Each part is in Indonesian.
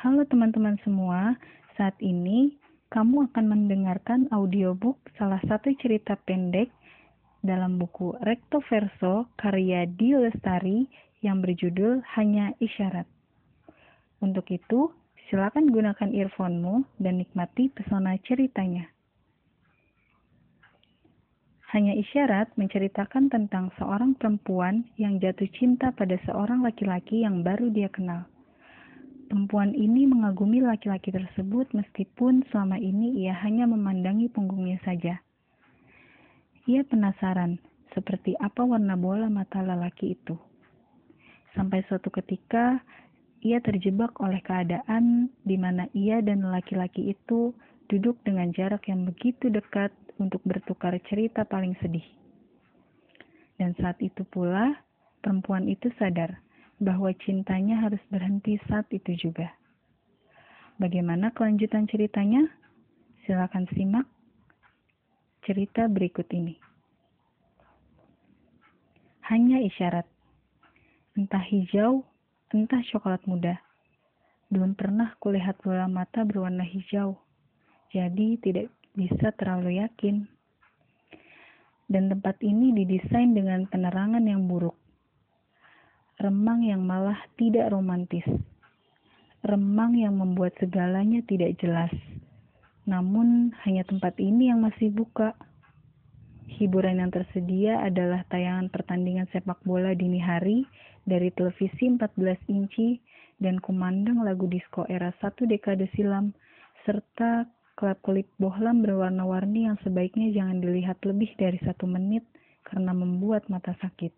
Halo teman-teman semua, saat ini kamu akan mendengarkan audiobook salah satu cerita pendek dalam buku Recto Verso karya Di Lestari yang berjudul Hanya Isyarat. Untuk itu, silakan gunakan earphone-mu dan nikmati pesona ceritanya. Hanya isyarat menceritakan tentang seorang perempuan yang jatuh cinta pada seorang laki-laki yang baru dia kenal. Perempuan ini mengagumi laki-laki tersebut meskipun selama ini ia hanya memandangi punggungnya saja. Ia penasaran seperti apa warna bola mata lelaki itu. Sampai suatu ketika ia terjebak oleh keadaan di mana ia dan laki-laki itu duduk dengan jarak yang begitu dekat untuk bertukar cerita paling sedih. Dan saat itu pula, perempuan itu sadar bahwa cintanya harus berhenti saat itu juga. Bagaimana kelanjutan ceritanya? Silakan simak cerita berikut ini. Hanya isyarat, entah hijau, entah coklat muda. Belum pernah kulihat bola mata berwarna hijau, jadi tidak bisa terlalu yakin. Dan tempat ini didesain dengan penerangan yang buruk. Remang yang malah tidak romantis. Remang yang membuat segalanya tidak jelas. Namun hanya tempat ini yang masih buka. Hiburan yang tersedia adalah tayangan pertandingan sepak bola dini hari dari televisi 14 inci dan kumandang lagu disco era satu dekade silam serta Klep-kelip bohlam berwarna-warni yang sebaiknya jangan dilihat lebih dari satu menit karena membuat mata sakit.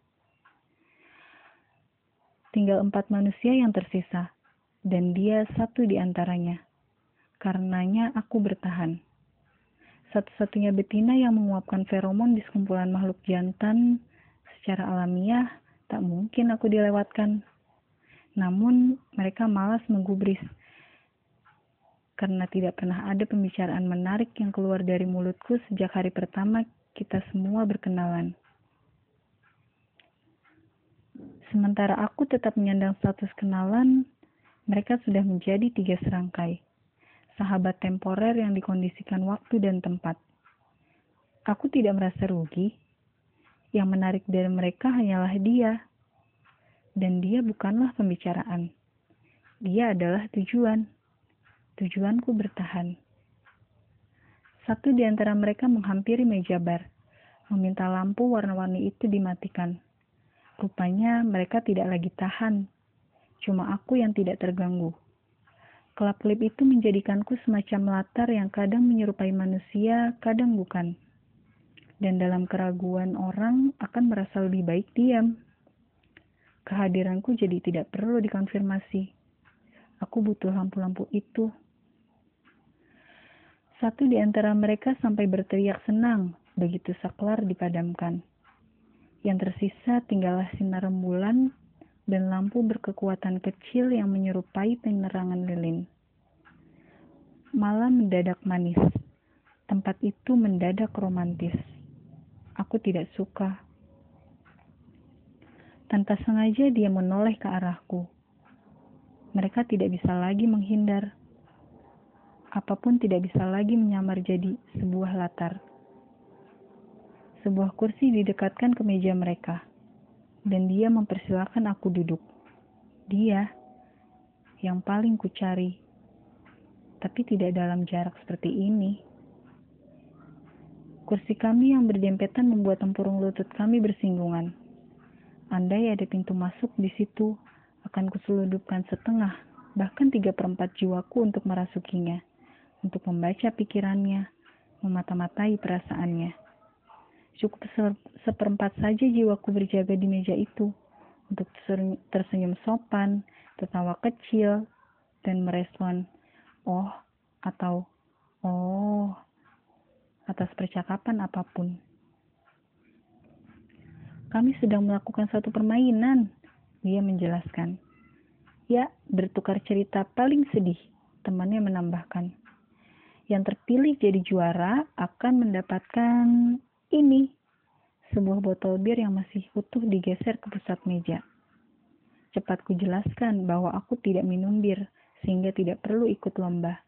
Tinggal empat manusia yang tersisa, dan dia satu di antaranya. Karenanya aku bertahan. Satu-satunya betina yang menguapkan feromon di sekumpulan makhluk jantan secara alamiah tak mungkin aku dilewatkan. Namun mereka malas menggubris karena tidak pernah ada pembicaraan menarik yang keluar dari mulutku sejak hari pertama kita semua berkenalan. Sementara aku tetap menyandang status kenalan, mereka sudah menjadi tiga serangkai, sahabat temporer yang dikondisikan waktu dan tempat. Aku tidak merasa rugi. Yang menarik dari mereka hanyalah dia, dan dia bukanlah pembicaraan. Dia adalah tujuan. Tujuanku bertahan. Satu di antara mereka menghampiri meja bar, meminta lampu warna-warni itu dimatikan. Rupanya mereka tidak lagi tahan, cuma aku yang tidak terganggu. Kelap-kelip itu menjadikanku semacam latar yang kadang menyerupai manusia, kadang bukan. Dan dalam keraguan orang akan merasa lebih baik diam. Kehadiranku jadi tidak perlu dikonfirmasi. Aku butuh lampu-lampu itu. Satu di antara mereka sampai berteriak senang begitu saklar dipadamkan. Yang tersisa tinggallah sinar rembulan dan lampu berkekuatan kecil yang menyerupai penerangan lilin. Malam mendadak manis. Tempat itu mendadak romantis. Aku tidak suka. Tanpa sengaja dia menoleh ke arahku. Mereka tidak bisa lagi menghindar apa pun tidak bisa lagi menyamar jadi sebuah latar. Sebuah kursi didekatkan ke meja mereka, dan dia mempersilahkan aku duduk. Dia yang paling kucari, tapi tidak dalam jarak seperti ini. Kursi kami yang berdempetan membuat tempurung lutut kami bersinggungan. Andai ada pintu masuk di situ, akan kuseludupkan setengah, bahkan tiga perempat jiwaku untuk merasukinya untuk membaca pikirannya, memata-matai perasaannya. Cukup seperempat saja jiwaku berjaga di meja itu, untuk tersenyum sopan, tertawa kecil, dan merespon, oh, atau oh, atas percakapan apa pun. Kami sedang melakukan satu permainan, dia menjelaskan. Ya, bertukar cerita paling sedih, temannya menambahkan yang terpilih jadi juara akan mendapatkan ini, sebuah botol bir yang masih utuh digeser ke pusat meja. Cepat kujelaskan bahwa aku tidak minum bir, sehingga tidak perlu ikut lomba.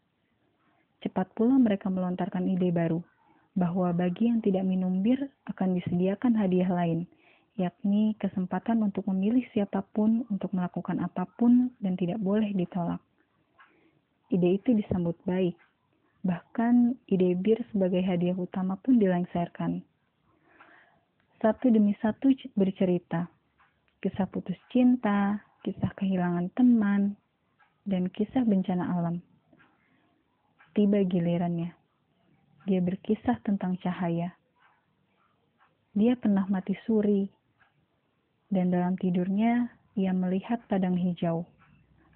Cepat pula mereka melontarkan ide baru, bahwa bagi yang tidak minum bir akan disediakan hadiah lain, yakni kesempatan untuk memilih siapa pun untuk melakukan apa pun dan tidak boleh ditolak. Ide itu disambut baik, bahkan ide bir sebagai hadiah utama pun dilengserkan. Satu demi satu bercerita, kisah putus cinta, kisah kehilangan teman, dan kisah bencana alam. Tiba gilirannya. Dia berkisah tentang cahaya. Dia pernah mati suri, dan dalam tidurnya ia melihat padang hijau,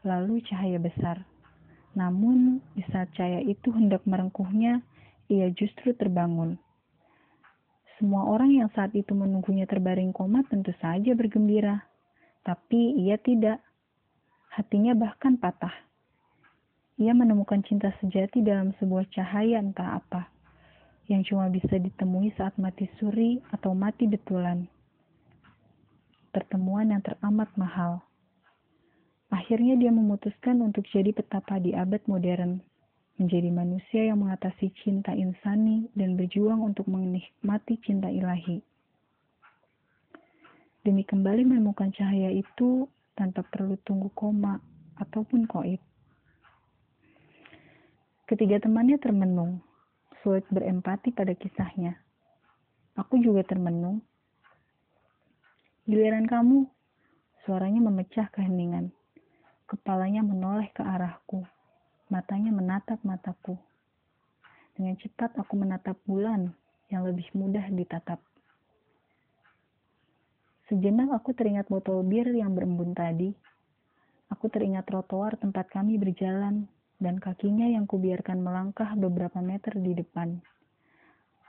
lalu cahaya besar. Namun, di saat cahaya itu hendak merengkuhnya, ia justru terbangun. Semua orang yang saat itu menunggunya terbaring koma tentu saja bergembira, tapi ia tidak. Hatinya bahkan patah. Ia menemukan cinta sejati dalam sebuah cahaya entah apa, yang cuma bisa ditemui saat mati suri atau mati betulan. Pertemuan yang teramat mahal. Akhirnya dia memutuskan untuk jadi petapa di abad modern, menjadi manusia yang mengatasi cinta insani dan berjuang untuk menikmati cinta ilahi. Demi kembali menemukan cahaya itu, tanpa perlu tunggu koma ataupun koit. Ketiga temannya termenung, sulit berempati pada kisahnya. Aku juga termenung. Giliran kamu, suaranya memecah keheningan. Kepalanya menoleh ke arahku, matanya menatap mataku. Dengan cepat aku menatap bulan yang lebih mudah ditatap. Sejenak aku teringat botol bir yang berembun tadi. Aku teringat trotoar tempat kami berjalan dan kakinya yang kubiarkan melangkah beberapa meter di depan.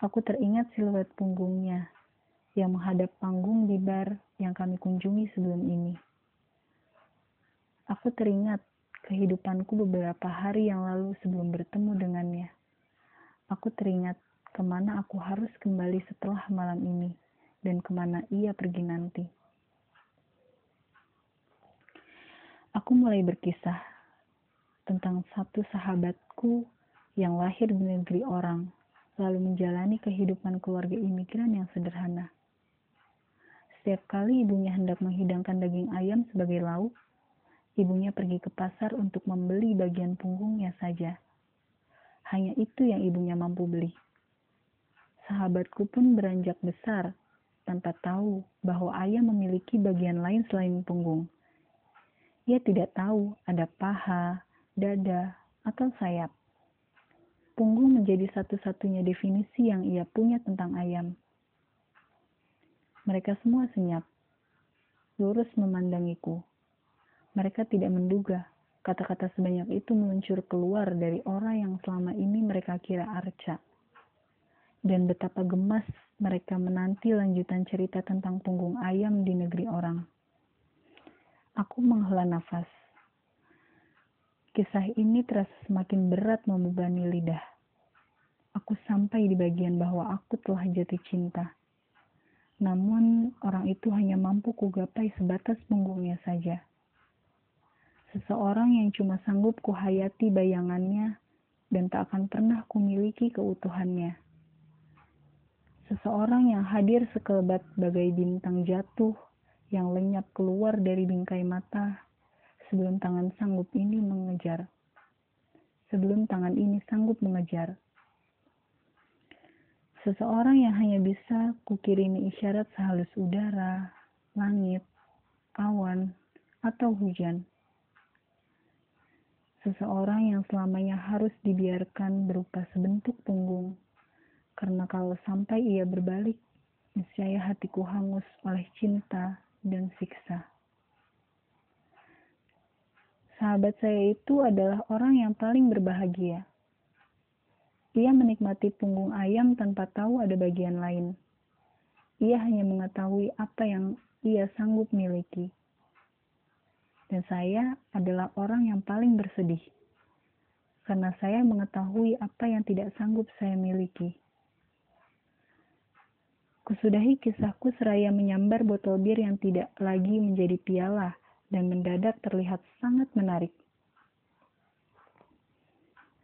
Aku teringat siluet punggungnya yang menghadap panggung di bar yang kami kunjungi sebelum ini. Aku teringat kehidupanku beberapa hari yang lalu sebelum bertemu dengannya. Aku teringat ke mana aku harus kembali setelah malam ini dan ke mana ia pergi nanti. Aku mulai berkisah tentang satu sahabatku yang lahir di negeri orang, lalu menjalani kehidupan keluarga imigran yang sederhana. Setiap kali ibunya hendak menghidangkan daging ayam sebagai lauk, ibunya pergi ke pasar untuk membeli bagian punggungnya saja. Hanya itu yang ibunya mampu beli. Sahabatku pun beranjak besar tanpa tahu bahwa ayah memiliki bagian lain selain punggung. Ia tidak tahu ada paha, dada, atau sayap. Punggung menjadi satu-satunya definisi yang ia punya tentang ayam. Mereka semua senyap, lurus memandangiku. Mereka tidak menduga kata-kata sebanyak itu meluncur keluar dari orang yang selama ini mereka kira Arca dan betapa gemas mereka menanti lanjutan cerita tentang punggung ayam di negeri orang. Aku menghela nafas. Kisah ini terasa semakin berat membebani lidah. Aku sampai di bagian bahwa aku telah jatuh cinta. Namun, orang itu hanya mampu kugapai sebatas punggungnya saja. Seseorang yang cuma sanggup kuhayati bayangannya dan tak akan pernah kumiliki keutuhannya. Seseorang yang hadir sekelebat bagai bintang jatuh yang lenyap keluar dari bingkai mata sebelum tangan sanggup ini mengejar. Sebelum tangan ini sanggup mengejar. Seseorang yang hanya bisa kukirimi isyarat sehalus udara, langit, awan, atau hujan. Seseorang yang selamanya harus dibiarkan berupa sebentuk punggung karena kalau sampai ia berbalik, niscaya hatiku hangus oleh cinta dan siksa. Sahabat saya itu adalah orang yang paling berbahagia. Ia menikmati punggung ayam tanpa tahu ada bagian lain. Ia hanya mengetahui apa yang ia sanggup miliki. Dan saya adalah orang yang paling bersedih karena saya mengetahui apa yang tidak sanggup saya miliki. Kusudahi kisahku seraya menyambar botol bir yang tidak lagi menjadi piala dan mendadak terlihat sangat menarik.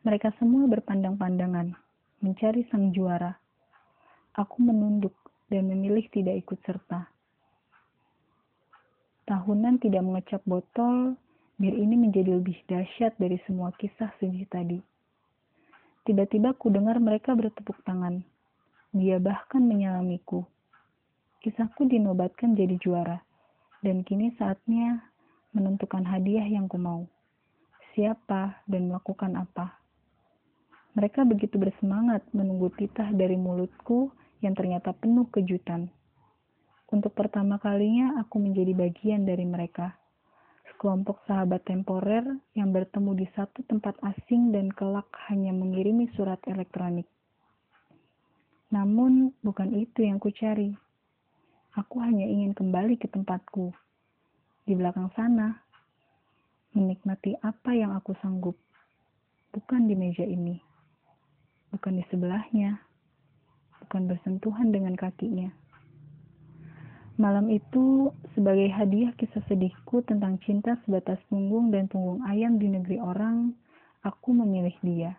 Mereka semua berpandang-pandangan, mencari sang juara. Aku menunduk dan memilih tidak ikut serta. Tahunan tidak mengecap botol, bir ini menjadi lebih dahsyat dari semua kisah sedih tadi. Tiba-tiba ku dengar mereka bertepuk tangan. Dia bahkan menyalamiku. Kisahku dinobatkan jadi juara, dan kini saatnya menentukan hadiah yang ku mau. Siapa dan melakukan apa. Mereka begitu bersemangat menunggu titah dari mulutku yang ternyata penuh kejutan. Untuk pertama kalinya aku menjadi bagian dari mereka. Sekelompok sahabat temporer yang bertemu di satu tempat asing dan kelak hanya mengirimi surat elektronik. Namun bukan itu yang ku cari. Aku hanya ingin kembali ke tempatku. Di belakang sana, menikmati apa yang aku sanggup. Bukan di meja ini. Bukan di sebelahnya. Bukan bersentuhan dengan kakinya Malam itu, sebagai hadiah kisah sedihku tentang cinta sebatas punggung dan punggung ayam di negeri orang, aku memilih dia.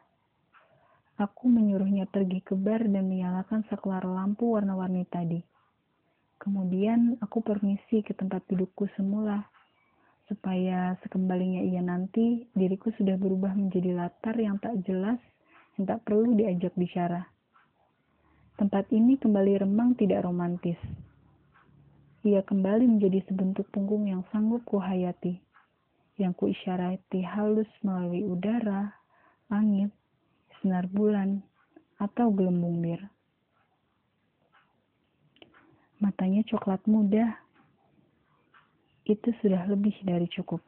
Aku menyuruhnya pergi ke bar dan menyalakan saklar lampu warna-warni tadi. Kemudian aku permisi ke tempat dudukku semula, supaya sekembalinya ia nanti, diriku sudah berubah menjadi latar yang tak jelas, yang tak perlu diajak bicara. Tempat ini kembali remang tidak romantis ia kembali menjadi sebentuk punggung yang sanggup kuhayati, yang kuisyarati halus melalui udara, langit, sinar bulan, atau gelembung bir. Matanya coklat muda, itu sudah lebih dari cukup.